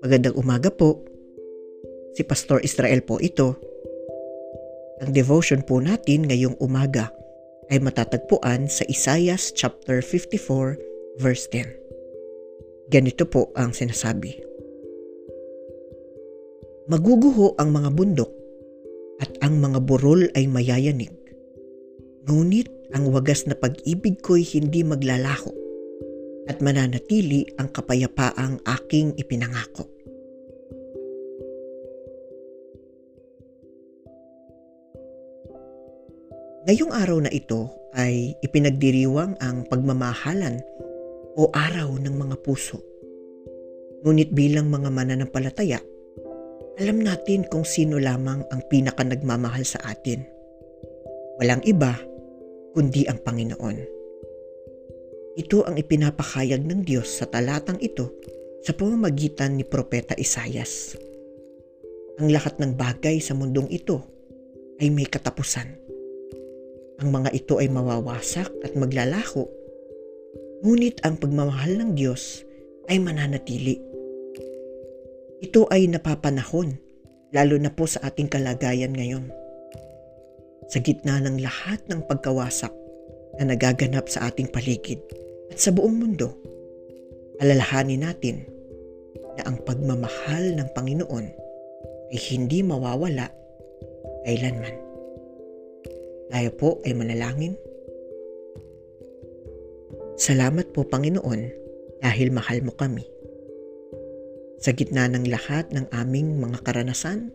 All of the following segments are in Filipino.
Magandang umaga po. Si Pastor Israel po ito. Ang devotion po natin ngayong umaga ay matatagpuan sa Isaiah chapter 54 verse 10. Ganito po ang sinasabi. Maguguho ang mga bundok at ang mga burol ay mayayanig. Ngunit ang wagas na pag-ibig ko'y hindi maglalaho at mananatili ang kapayapaang aking ipinangako. Ngayong araw na ito ay ipinagdiriwang ang pagmamahalan o araw ng mga puso. Ngunit bilang mga mananampalataya, alam natin kung sino lamang ang pinaka nagmamahal sa atin. Walang iba kundi ang Panginoon. Ito ang ipinapakayag ng Diyos sa talatang ito sa pamamagitan ni Propeta Isayas. Ang lahat ng bagay sa mundong ito ay may katapusan. Ang mga ito ay mawawasak at maglalaho, ngunit ang pagmamahal ng Diyos ay mananatili ito ay napapanahon, lalo na po sa ating kalagayan ngayon. Sa gitna ng lahat ng pagkawasak na nagaganap sa ating paligid at sa buong mundo, alalahanin natin na ang pagmamahal ng Panginoon ay hindi mawawala kailanman. Tayo po ay manalangin. Salamat po Panginoon dahil mahal mo kami. Sa gitna ng lahat ng aming mga karanasan,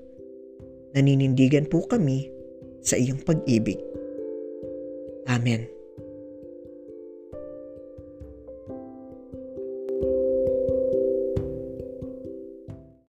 naninindigan po kami sa iyong pag-ibig. Amen.